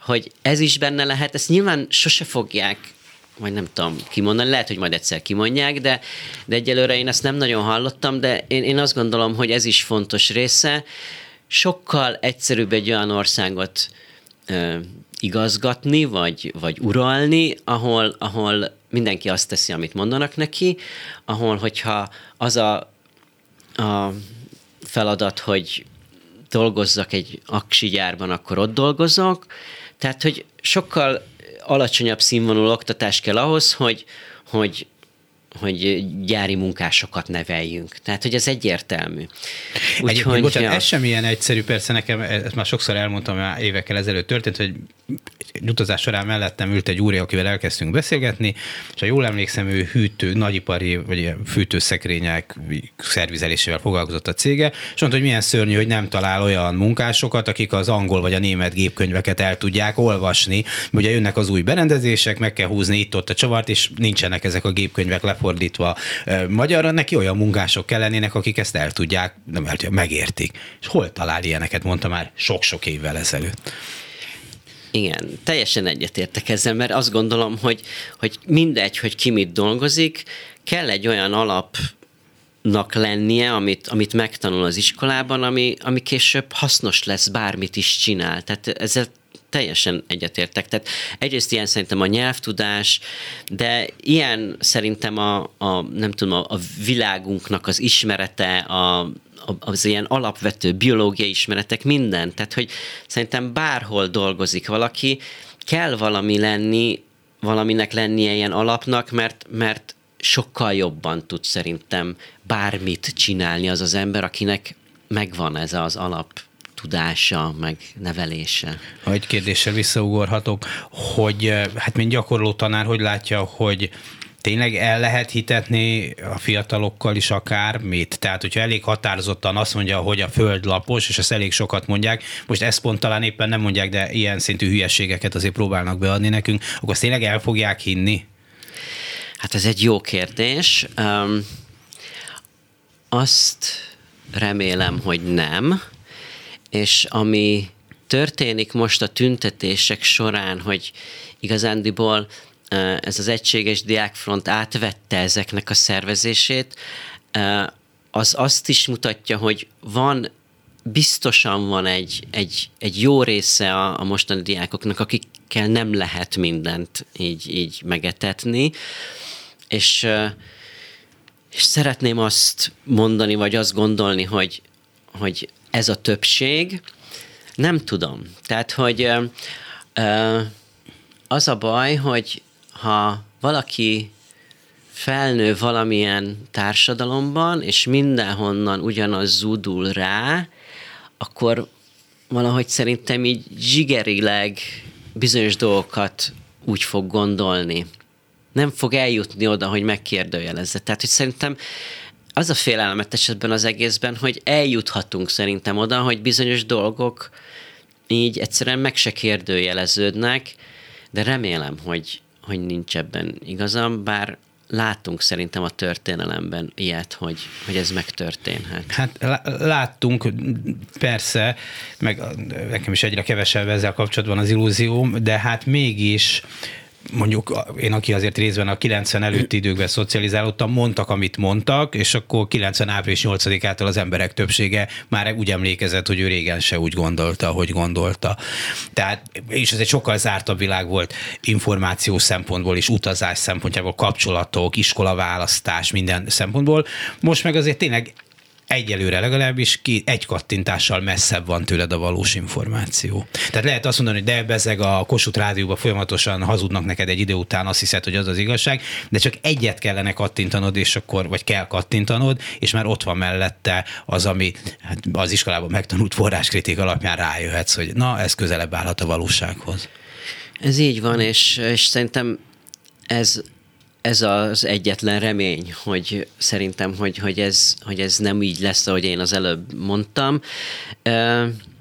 hogy ez is benne lehet, ezt nyilván sose fogják vagy nem tudom kimondani, lehet, hogy majd egyszer kimondják, de, de egyelőre én ezt nem nagyon hallottam, de én, én azt gondolom, hogy ez is fontos része. Sokkal egyszerűbb egy olyan országot igazgatni, vagy, vagy uralni, ahol, ahol mindenki azt teszi, amit mondanak neki, ahol, hogyha az a, a feladat, hogy dolgozzak egy aksi gyárban, akkor ott dolgozok. Tehát, hogy sokkal alacsonyabb színvonalú oktatás kell ahhoz, hogy, hogy hogy gyári munkásokat neveljünk. Tehát, hogy ez egyértelmű. Úgyhogy, bocsánat, ja. ez sem ilyen egyszerű, persze nekem, ezt már sokszor elmondtam, már évekkel ezelőtt történt, hogy egy utazás során mellettem ült egy úri, akivel elkezdtünk beszélgetni, és ha jól emlékszem, ő hűtő, nagyipari, vagy fűtőszekrények szervizelésével foglalkozott a cége, és mondta, hogy milyen szörnyű, hogy nem talál olyan munkásokat, akik az angol vagy a német gépkönyveket el tudják olvasni. Ugye jönnek az új berendezések, meg kell húzni itt-ott a csavart, és nincsenek ezek a gépkönyvek lefordítva magyarra, neki olyan munkások kellenének, akik ezt el tudják, nem el tudják, megértik. És hol talál ilyeneket, mondta már sok-sok évvel ezelőtt. Igen, teljesen egyetértek ezzel, mert azt gondolom, hogy, hogy mindegy, hogy ki mit dolgozik, kell egy olyan alap nak lennie, amit, amit megtanul az iskolában, ami, ami később hasznos lesz, bármit is csinál. Tehát ezzel teljesen egyetértek. Tehát egyrészt ilyen szerintem a nyelvtudás, de ilyen szerintem a, a nem tudom, a, a világunknak az ismerete, a, az ilyen alapvető biológiai ismeretek, minden. Tehát, hogy szerintem bárhol dolgozik valaki, kell valami lenni, valaminek lennie ilyen alapnak, mert, mert sokkal jobban tud szerintem bármit csinálni az az ember, akinek megvan ez az alap tudása, meg nevelése. Ha egy kérdéssel visszaugorhatok, hogy hát mint gyakorló tanár, hogy látja, hogy tényleg el lehet hitetni a fiatalokkal is akármit? Tehát, hogyha elég határozottan azt mondja, hogy a föld lapos, és ezt elég sokat mondják, most ezt pont talán éppen nem mondják, de ilyen szintű hülyeségeket azért próbálnak beadni nekünk, akkor azt tényleg el fogják hinni? Hát ez egy jó kérdés. Um, azt remélem, hogy nem, és ami történik most a tüntetések során, hogy igazándiból ez az egységes diákfront átvette ezeknek a szervezését, az azt is mutatja, hogy van, biztosan van egy, egy, egy jó része a, a mostani diákoknak, akikkel nem lehet mindent így, így megetetni, és, és szeretném azt mondani, vagy azt gondolni, hogy, hogy ez a többség, nem tudom. Tehát, hogy az a baj, hogy ha valaki felnő valamilyen társadalomban, és mindenhonnan ugyanaz zúdul rá, akkor valahogy szerintem így zsigerileg bizonyos dolgokat úgy fog gondolni. Nem fog eljutni oda, hogy megkérdőjelezze. Tehát, hogy szerintem az a félelmet esetben az egészben, hogy eljuthatunk szerintem oda, hogy bizonyos dolgok így egyszerűen meg se kérdőjeleződnek, de remélem, hogy, hogy nincs ebben igazam, bár látunk szerintem a történelemben ilyet, hogy, hogy ez megtörténhet. Hát láttunk, persze, meg nekem is egyre kevesebb ezzel kapcsolatban az illúzióm, de hát mégis mondjuk én, aki azért részben a 90 előtti időkben szocializálódtam, mondtak, amit mondtak, és akkor 90 április 8-ától az emberek többsége már úgy emlékezett, hogy ő régen se úgy gondolta, hogy gondolta. Tehát, és ez egy sokkal zártabb világ volt információ szempontból és utazás szempontjából, kapcsolatok, iskolaválasztás, minden szempontból. Most meg azért tényleg egyelőre legalábbis ki, egy kattintással messzebb van tőled a valós információ. Tehát lehet azt mondani, hogy de bezeg a Kossuth rádióban folyamatosan hazudnak neked egy idő után, azt hiszed, hogy az az igazság, de csak egyet kellene kattintanod, és akkor, vagy kell kattintanod, és már ott van mellette az, ami hát az iskolában megtanult forráskritik alapján rájöhetsz, hogy na, ez közelebb állhat a valósághoz. Ez így van, és, és szerintem ez ez az egyetlen remény, hogy szerintem, hogy, hogy, ez, hogy ez nem így lesz, ahogy én az előbb mondtam.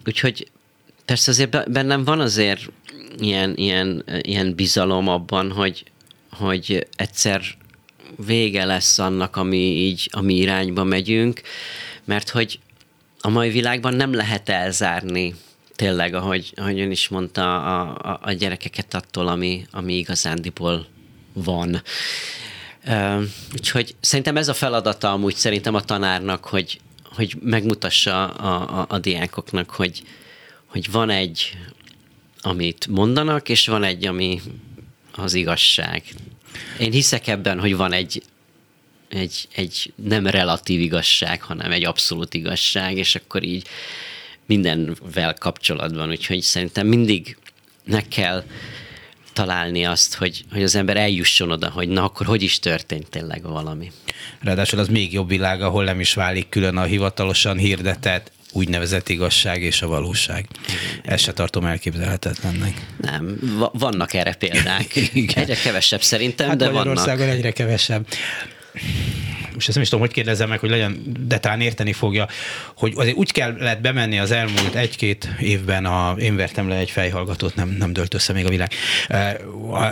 Úgyhogy persze azért bennem van azért ilyen, ilyen, ilyen bizalom abban, hogy, hogy egyszer vége lesz annak, ami így, ami irányba megyünk, mert hogy a mai világban nem lehet elzárni tényleg, ahogy, ahogy ön is mondta, a, a, a gyerekeket attól, ami, ami igazándiból van. Úgyhogy szerintem ez a feladata amúgy szerintem a tanárnak, hogy, hogy megmutassa a, a, a diákoknak, hogy, hogy van egy, amit mondanak, és van egy, ami az igazság. Én hiszek ebben, hogy van egy, egy, egy nem relatív igazság, hanem egy abszolút igazság, és akkor így mindenvel kapcsolatban. Úgyhogy szerintem mindig meg kell találni azt, hogy, hogy az ember eljusson oda, hogy na akkor hogy is történt tényleg valami. Ráadásul az még jobb világ, ahol nem is válik külön a hivatalosan hirdetett úgynevezett igazság és a valóság. Ezt se tartom elképzelhetetlennek. Nem, vannak erre példák. Igen. Egyre kevesebb szerintem, hát de vannak. egyre kevesebb most ezt nem is tudom, hogy kérdezem meg, hogy legyen, de talán érteni fogja, hogy azért úgy kellett bemenni az elmúlt egy-két évben, a, én vertem le egy fejhallgatót, nem, nem dölt össze még a világ,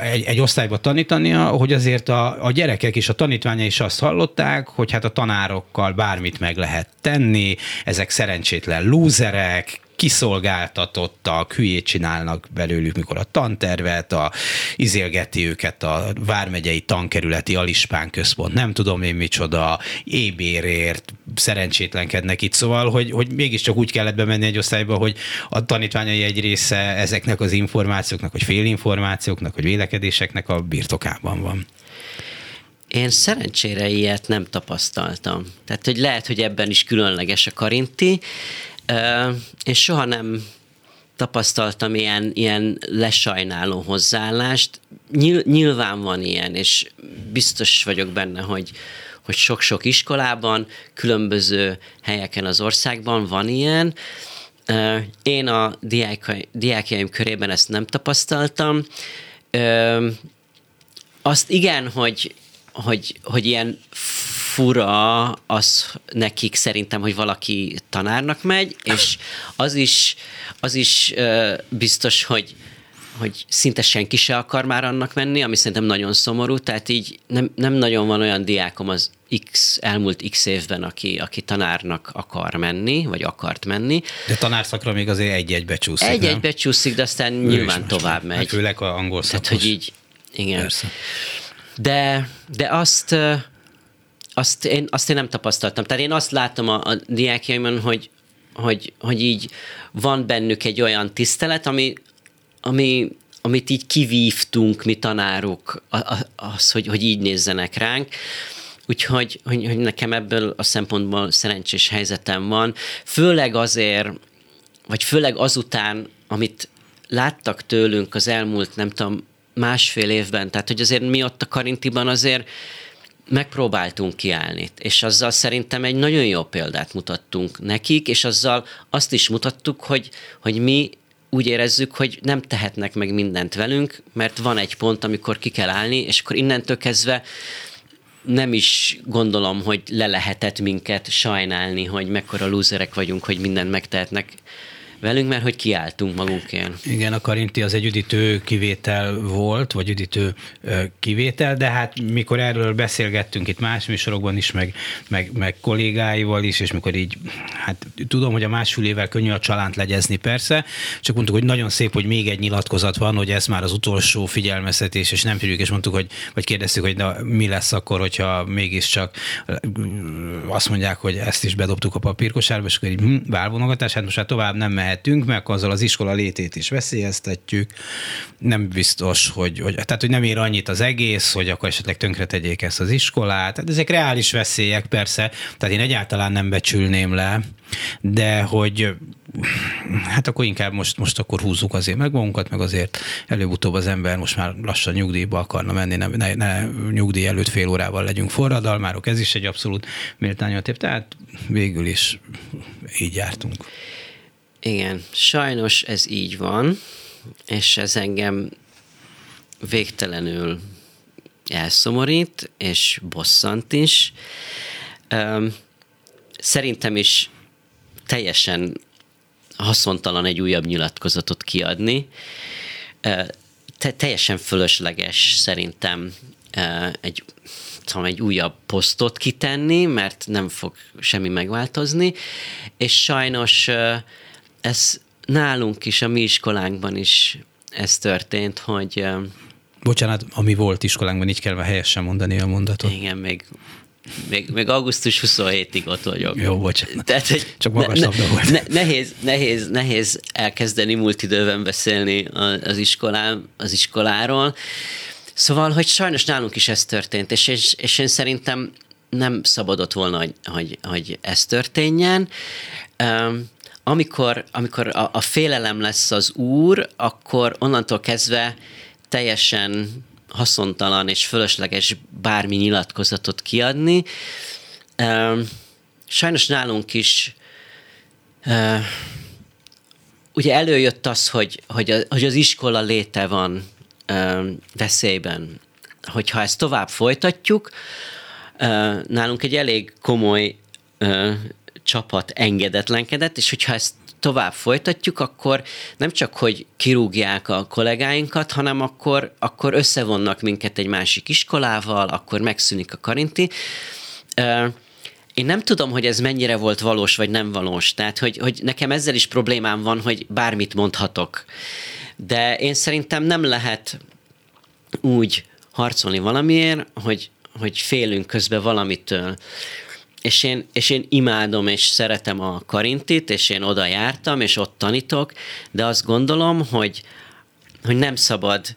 egy, egy osztályba tanítania, hogy azért a, a gyerekek és a tanítványai is azt hallották, hogy hát a tanárokkal bármit meg lehet tenni, ezek szerencsétlen lúzerek, kiszolgáltatottak, hülyét csinálnak belőlük, mikor a tantervet, a, izélgeti őket a Vármegyei Tankerületi Alispán Központ, nem tudom én micsoda, ébérért szerencsétlenkednek itt, szóval, hogy, hogy mégiscsak úgy kellett bemenni egy osztályba, hogy a tanítványai egy része ezeknek az információknak, vagy félinformációknak, vagy vélekedéseknek a birtokában van. Én szerencsére ilyet nem tapasztaltam. Tehát, hogy lehet, hogy ebben is különleges a karinti, és soha nem tapasztaltam ilyen, ilyen lesajnáló hozzáállást. Nyilván van ilyen, és biztos vagyok benne, hogy, hogy sok-sok iskolában, különböző helyeken az országban van ilyen. Én a diákjaim körében ezt nem tapasztaltam. Azt igen, hogy, hogy, hogy ilyen fura az nekik szerintem, hogy valaki tanárnak megy, és az is, az is biztos, hogy hogy szinte senki se akar már annak menni, ami szerintem nagyon szomorú, tehát így nem, nem nagyon van olyan diákom az X, elmúlt X évben, aki, aki tanárnak akar menni, vagy akart menni. De tanárszakra még azért egy-egy becsúszik, Egy-egy becsúszik, de aztán ő nyilván tovább megy. Hát főleg a angol szakos. Tehát, hogy így, igen. Persze. De, de azt, azt én, azt én nem tapasztaltam. Tehát én azt látom a, a diákjaimon, hogy, hogy, hogy így van bennük egy olyan tisztelet, ami, ami, amit így kivívtunk mi tanárok, az, hogy, hogy így nézzenek ránk. Úgyhogy hogy, hogy nekem ebből a szempontból szerencsés helyzetem van. Főleg azért, vagy főleg azután, amit láttak tőlünk az elmúlt, nem tudom, másfél évben, tehát hogy azért mi ott a Karintiban azért megpróbáltunk kiállni, és azzal szerintem egy nagyon jó példát mutattunk nekik, és azzal azt is mutattuk, hogy, hogy mi úgy érezzük, hogy nem tehetnek meg mindent velünk, mert van egy pont, amikor ki kell állni, és akkor innentől kezdve nem is gondolom, hogy le lehetett minket sajnálni, hogy mekkora lúzerek vagyunk, hogy mindent megtehetnek velünk, mert hogy kiálltunk magunkért. Igen, a Karinti az egy üdítő kivétel volt, vagy üdítő kivétel, de hát mikor erről beszélgettünk itt más műsorokban is, meg, meg, meg kollégáival is, és mikor így, hát tudom, hogy a másfél évvel könnyű a csalánt legyezni persze, csak mondtuk, hogy nagyon szép, hogy még egy nyilatkozat van, hogy ez már az utolsó figyelmeztetés, és nem tudjuk, és mondtuk, hogy, vagy kérdeztük, hogy na, mi lesz akkor, hogyha mégiscsak azt mondják, hogy ezt is bedobtuk a papírkosárba, és akkor így hm, válvonogatás, hát most már tovább nem mehetünk, mert azzal az iskola létét is veszélyeztetjük. Nem biztos, hogy, hogy, tehát, hogy nem ér annyit az egész, hogy akkor esetleg tönkre tegyék ezt az iskolát. Tehát ezek reális veszélyek persze, tehát én egyáltalán nem becsülném le, de hogy hát akkor inkább most, most akkor húzzuk azért meg magunkat, meg azért előbb-utóbb az ember most már lassan nyugdíjba akarna menni, ne, ne, ne nyugdíj előtt fél órával legyünk forradalmárok, ez is egy abszolút méltányot tehát végül is így jártunk. Igen, sajnos ez így van, és ez engem végtelenül elszomorít, és bosszant is. Szerintem is teljesen haszontalan egy újabb nyilatkozatot kiadni. Te, teljesen fölösleges szerintem egy, tudom, egy újabb posztot kitenni, mert nem fog semmi megváltozni, és sajnos ez nálunk is, a mi iskolánkban is ez történt, hogy Bocsánat, ami volt iskolánkban, így kell helyesen mondani a mondatot. Igen, még még, még augusztus 27-ig ott vagyok. Jó, bocsánat. Tehát, hogy Csak magas ne, volt. Ne, nehéz, nehéz, nehéz elkezdeni múlt időben beszélni az, iskolám, az iskoláról. Szóval, hogy sajnos nálunk is ez történt, és, és, és én szerintem nem szabadott volna, hogy, hogy, hogy ez történjen. Um, amikor, amikor a, a félelem lesz az úr, akkor onnantól kezdve teljesen haszontalan és fölösleges bármi nyilatkozatot kiadni. Sajnos nálunk is ugye előjött az, hogy, hogy, hogy az iskola léte van veszélyben. Hogyha ezt tovább folytatjuk, nálunk egy elég komoly csapat engedetlenkedett, és hogyha ezt tovább folytatjuk, akkor nem csak, hogy kirúgják a kollégáinkat, hanem akkor, akkor összevonnak minket egy másik iskolával, akkor megszűnik a karinti. Én nem tudom, hogy ez mennyire volt valós, vagy nem valós. Tehát, hogy, hogy nekem ezzel is problémám van, hogy bármit mondhatok. De én szerintem nem lehet úgy harcolni valamiért, hogy, hogy félünk közben valamitől és én, és én imádom és szeretem a Karintit, és én oda jártam, és ott tanítok, de azt gondolom, hogy, hogy nem szabad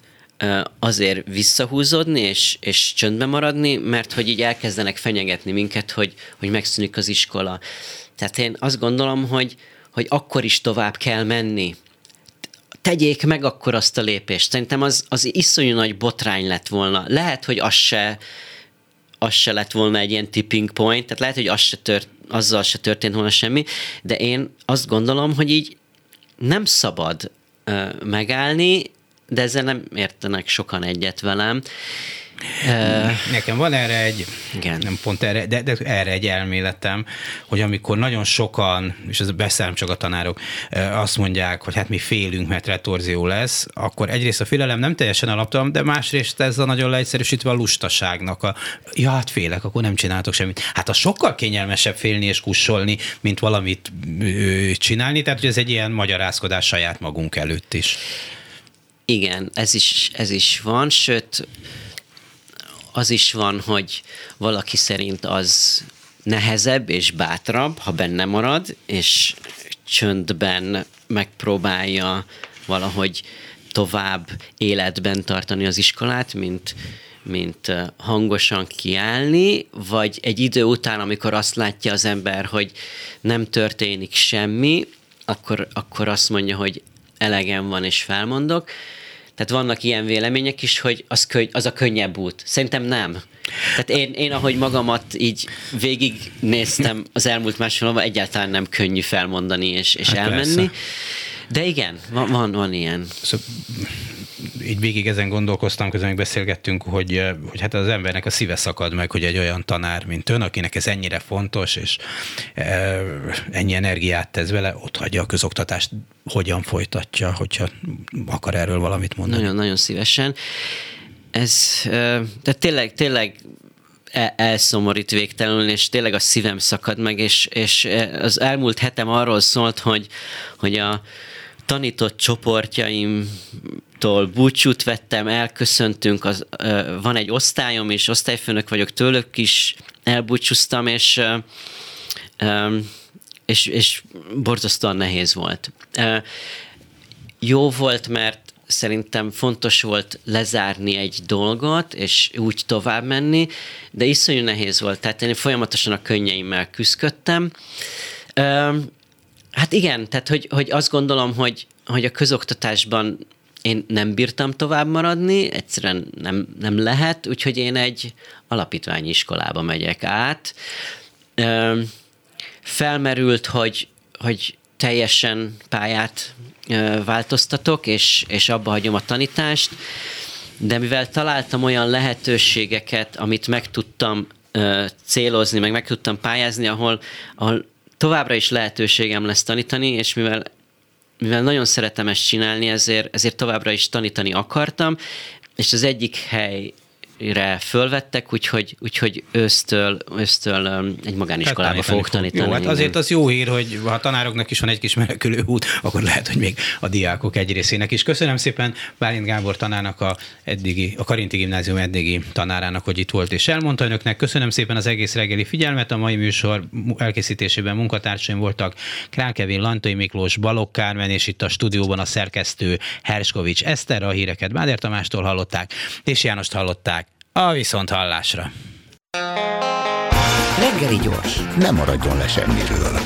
azért visszahúzódni és, és csöndbe maradni, mert hogy így elkezdenek fenyegetni minket, hogy, hogy megszűnik az iskola. Tehát én azt gondolom, hogy, hogy akkor is tovább kell menni. Tegyék meg akkor azt a lépést. Szerintem az, az iszonyú nagy botrány lett volna. Lehet, hogy az se, az se lett volna egy ilyen tipping point, tehát lehet, hogy az se tört, azzal se történt volna semmi, de én azt gondolom, hogy így nem szabad ö, megállni, de ezzel nem értenek sokan egyet velem. Nekem van erre egy, Igen. nem pont erre, de, de erre egy elméletem, hogy amikor nagyon sokan, és ez beszélem csak a tanárok, azt mondják, hogy hát mi félünk, mert retorzió lesz, akkor egyrészt a félelem nem teljesen alaptalan, de másrészt ez a nagyon leegyszerűsítve a lustaságnak a, ja, hát félek, akkor nem csináltok semmit. Hát a sokkal kényelmesebb félni és kussolni, mint valamit csinálni, tehát hogy ez egy ilyen magyarázkodás saját magunk előtt is. Igen, ez is, ez is van, sőt, az is van, hogy valaki szerint az nehezebb és bátrabb, ha benne marad, és csöndben megpróbálja valahogy tovább életben tartani az iskolát, mint, mint hangosan kiállni, vagy egy idő után, amikor azt látja az ember, hogy nem történik semmi, akkor, akkor azt mondja, hogy elegem van és felmondok. Tehát vannak ilyen vélemények is, hogy az, könny, az a könnyebb út. Szerintem nem. Tehát én, én ahogy magamat így végignéztem az elmúlt másfél egyáltalán nem könnyű felmondani és, és hát elmenni. Persze. De igen, van, van, van ilyen. Szóval így végig ezen gondolkoztam, közben beszélgettünk, hogy, hogy hát az embernek a szíve szakad meg, hogy egy olyan tanár, mint ön, akinek ez ennyire fontos, és e, ennyi energiát tesz vele, ott hagyja a közoktatást, hogyan folytatja, hogyha akar erről valamit mondani. Nagyon, nagyon szívesen. Ez, tehát tényleg, tényleg elszomorít végtelenül, és tényleg a szívem szakad meg, és, és az elmúlt hetem arról szólt, hogy, hogy a tanított csoportjaimtól búcsút vettem, elköszöntünk, az, van egy osztályom, és osztályfőnök vagyok, tőlük is elbúcsúztam, és, és, és borzasztóan nehéz volt. Jó volt, mert szerintem fontos volt lezárni egy dolgot, és úgy tovább menni, de iszonyú nehéz volt. Tehát én folyamatosan a könnyeimmel küzdöttem. Hát igen, tehát hogy, hogy azt gondolom, hogy, hogy a közoktatásban én nem bírtam tovább maradni, egyszerűen nem, nem lehet, úgyhogy én egy alapítványi iskolába megyek át. Felmerült, hogy, hogy teljesen pályát változtatok, és, és abba hagyom a tanítást, de mivel találtam olyan lehetőségeket, amit meg tudtam célozni, meg meg tudtam pályázni, ahol, ahol továbbra is lehetőségem lesz tanítani, és mivel mivel nagyon szeretem ezt csinálni, ezért, ezért továbbra is tanítani akartam, és az egyik hely re fölvettek, úgyhogy, úgyhogy ősztől, ősztől um, egy magániskolába hát, fogok tanítani. Jó, hát azért az jó hír, hogy ha a tanároknak is van egy kis menekülő út, akkor lehet, hogy még a diákok egy részének is. Köszönöm szépen Bálint Gábor tanárnak, a, eddigi, a Karinti Gimnázium eddigi tanárának, hogy itt volt és elmondta önöknek. Köszönöm szépen az egész reggeli figyelmet. A mai műsor elkészítésében munkatársaim voltak Krákevin, Lantai Miklós, Balogh Kármen, és itt a stúdióban a szerkesztő Herskovics Eszter, a híreket Báder Tamástól hallották, és Jánost hallották. A viszont hallásra. Reggeli gyors, nem maradjon le semmiről.